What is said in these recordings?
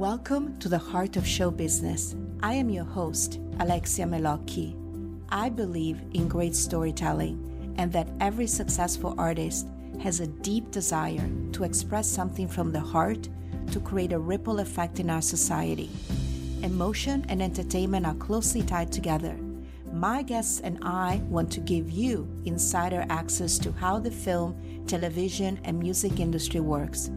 Welcome to the Heart of Show Business. I am your host, Alexia Melocchi. I believe in great storytelling and that every successful artist has a deep desire to express something from the heart to create a ripple effect in our society. Emotion and entertainment are closely tied together. My guests and I want to give you insider access to how the film, television, and music industry works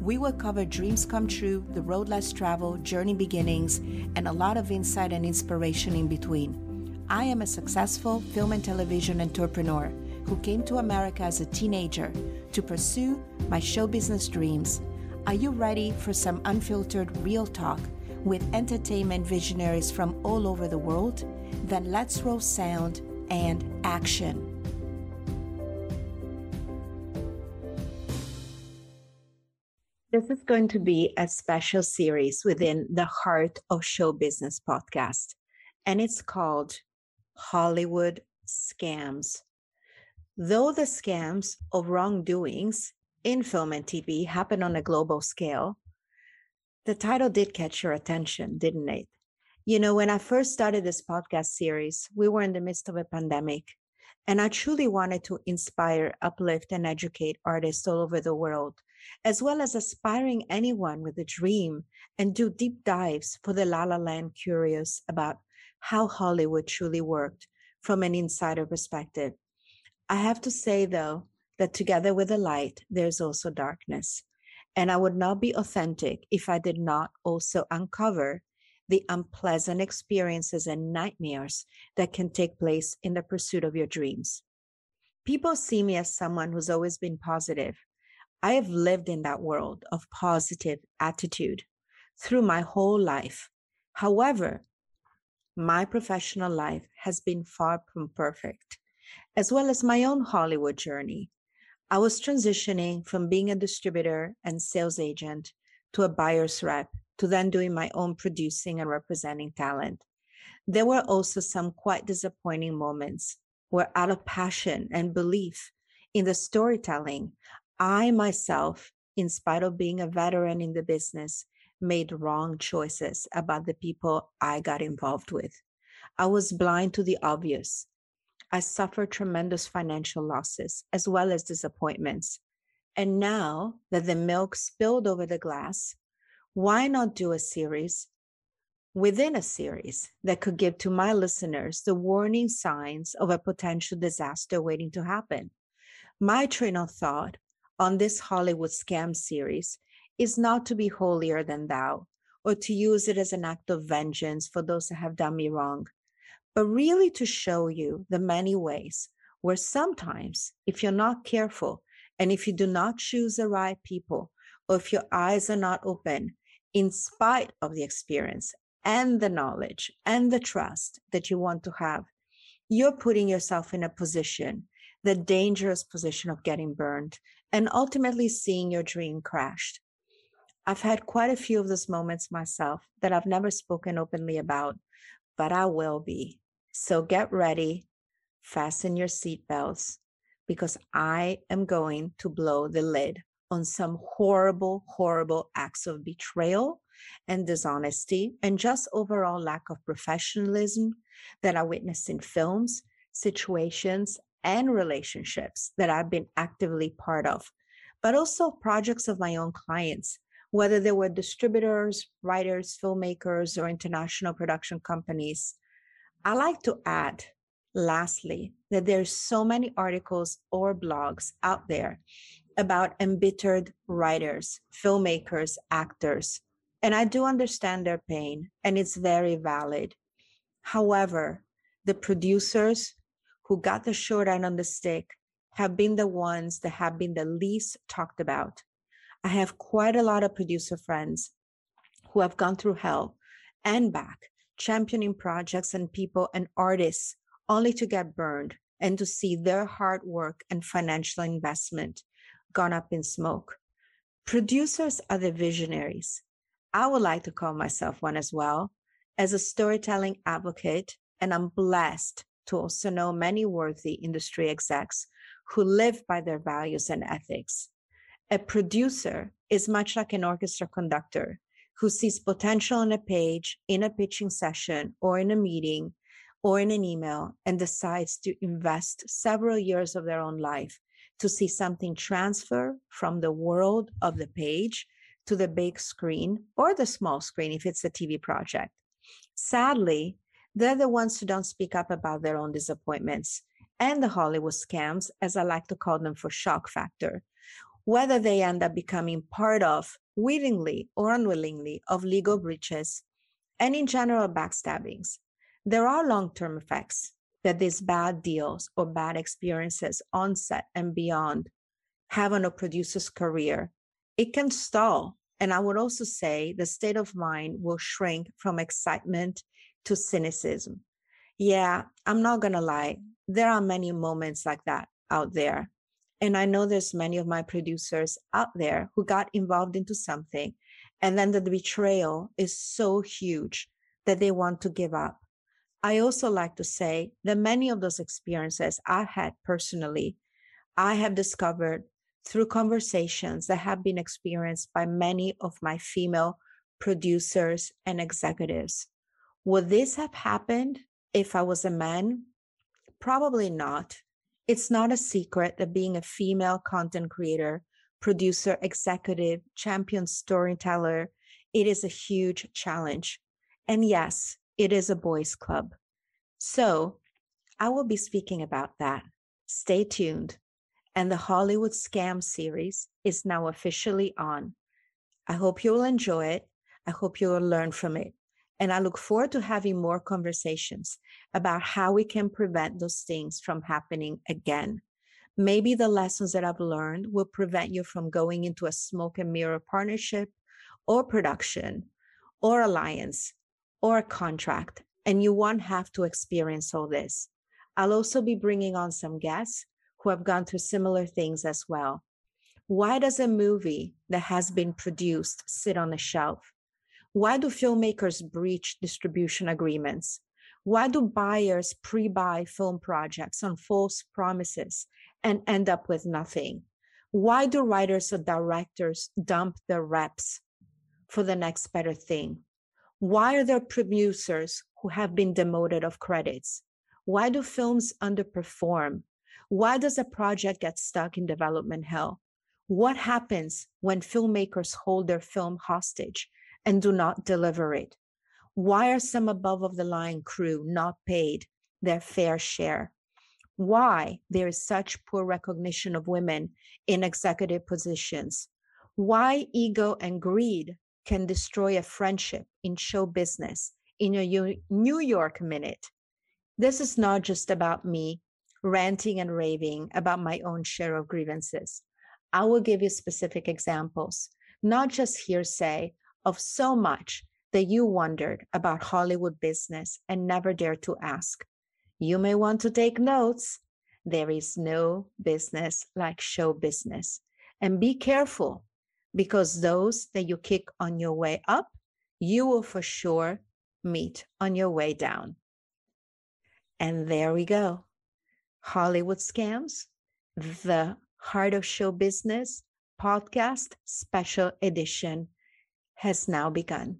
we will cover dreams come true, the road less traveled, journey beginnings, and a lot of insight and inspiration in between. I am a successful film and television entrepreneur who came to America as a teenager to pursue my show business dreams. Are you ready for some unfiltered real talk with entertainment visionaries from all over the world? Then let's roll sound and action. This is going to be a special series within the Heart of Show Business podcast, and it's called Hollywood Scams. Though the scams of wrongdoings in film and TV happen on a global scale, the title did catch your attention, didn't it? You know, when I first started this podcast series, we were in the midst of a pandemic, and I truly wanted to inspire, uplift, and educate artists all over the world as well as aspiring anyone with a dream and do deep dives for the La La Land curious about how Hollywood truly worked from an insider perspective. I have to say, though, that together with the light, there's also darkness. And I would not be authentic if I did not also uncover the unpleasant experiences and nightmares that can take place in the pursuit of your dreams. People see me as someone who's always been positive, I have lived in that world of positive attitude through my whole life. However, my professional life has been far from perfect, as well as my own Hollywood journey. I was transitioning from being a distributor and sales agent to a buyer's rep to then doing my own producing and representing talent. There were also some quite disappointing moments where, out of passion and belief in the storytelling, I myself, in spite of being a veteran in the business, made wrong choices about the people I got involved with. I was blind to the obvious. I suffered tremendous financial losses as well as disappointments. And now that the milk spilled over the glass, why not do a series within a series that could give to my listeners the warning signs of a potential disaster waiting to happen? My train of thought on this Hollywood scam series is not to be holier than thou or to use it as an act of vengeance for those that have done me wrong, but really to show you the many ways where sometimes, if you're not careful and if you do not choose the right people, or if your eyes are not open, in spite of the experience and the knowledge and the trust that you want to have, you're putting yourself in a position, the dangerous position of getting burned and ultimately seeing your dream crashed. I've had quite a few of those moments myself that I've never spoken openly about, but I will be. So get ready, fasten your seatbelts, because I am going to blow the lid on some horrible, horrible acts of betrayal and dishonesty and just overall lack of professionalism that I witnessed in films, situations, and relationships that I've been actively part of, but also projects of my own clients, whether they were distributors, writers, filmmakers, or international production companies. I like to add, lastly, that there's so many articles or blogs out there about embittered writers, filmmakers, actors. And I do understand their pain, and it's very valid. However, the producers, who got the short end on the stick have been the ones that have been the least talked about. I have quite a lot of producer friends who have gone through hell and back, championing projects and people and artists only to get burned and to see their hard work and financial investment gone up in smoke. Producers are the visionaries. I would like to call myself one as well. As a storytelling advocate, and I'm blessed to also know many worthy industry execs who live by their values and ethics. A producer is much like an orchestra conductor who sees potential on a page, in a pitching session, or in a meeting, or in an email, and decides to invest several years of their own life to see something transfer from the world of the page to the big screen or the small screen if it's a TV project. Sadly, they're the ones who don't speak up about their own disappointments and the Hollywood scams, as I like to call them for shock factor, whether they end up becoming part of, willingly or unwillingly, of legal breaches and in general backstabbings. There are long term effects that these bad deals or bad experiences on set and beyond have on a producer's career. It can stall. And I would also say the state of mind will shrink from excitement to cynicism. Yeah, I'm not going to lie. There are many moments like that out there. And I know there's many of my producers out there who got involved into something and then the betrayal is so huge that they want to give up. I also like to say that many of those experiences I had personally, I have discovered through conversations that have been experienced by many of my female producers and executives. Would this have happened if I was a man? Probably not. It's not a secret that being a female content creator, producer, executive, champion storyteller, it is a huge challenge. And yes, it is a boys' club. So I will be speaking about that. Stay tuned. And the Hollywood Scam series is now officially on. I hope you will enjoy it. I hope you will learn from it. And I look forward to having more conversations about how we can prevent those things from happening again. Maybe the lessons that I've learned will prevent you from going into a smoke and mirror partnership or production or alliance or a contract, and you won't have to experience all this. I'll also be bringing on some guests who have gone through similar things as well. Why does a movie that has been produced sit on a shelf? Why do filmmakers breach distribution agreements? Why do buyers pre buy film projects on false promises and end up with nothing? Why do writers or directors dump their reps for the next better thing? Why are there producers who have been demoted of credits? Why do films underperform? Why does a project get stuck in development hell? What happens when filmmakers hold their film hostage and do not deliver it? Why are some above of the line crew not paid their fair share? Why there is such poor recognition of women in executive positions? Why ego and greed can destroy a friendship in show business in a New York minute. This is not just about me ranting and raving about my own share of grievances. I will give you specific examples, not just hearsay of so much that you wondered about Hollywood business and never dared to ask. You may want to take notes. There is no business like show business. And be careful because those that you kick on your way up, you will for sure meet on your way down. And there we go. Hollywood Scams, the Heart of Show Business podcast special edition has now begun.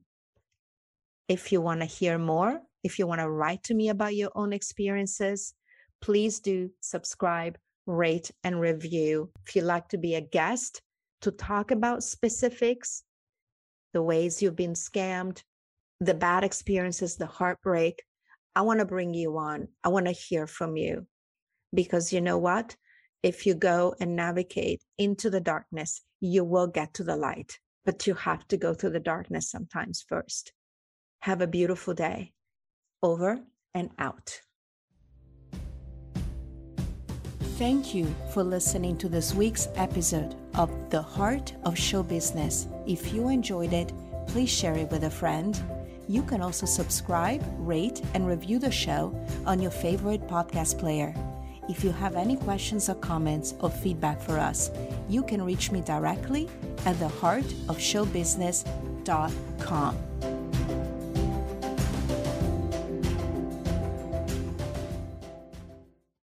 If you want to hear more, if you want to write to me about your own experiences, please do subscribe, rate, and review. If you'd like to be a guest, to talk about specifics, the ways you've been scammed, the bad experiences, the heartbreak. I want to bring you on. I want to hear from you because you know what? If you go and navigate into the darkness, you will get to the light, but you have to go through the darkness sometimes first. Have a beautiful day. Over and out. Thank you for listening to this week's episode of The Heart of Show Business. If you enjoyed it, please share it with a friend. You can also subscribe, rate, and review the show on your favorite podcast player. If you have any questions or comments or feedback for us, you can reach me directly at theheartofshowbusiness.com.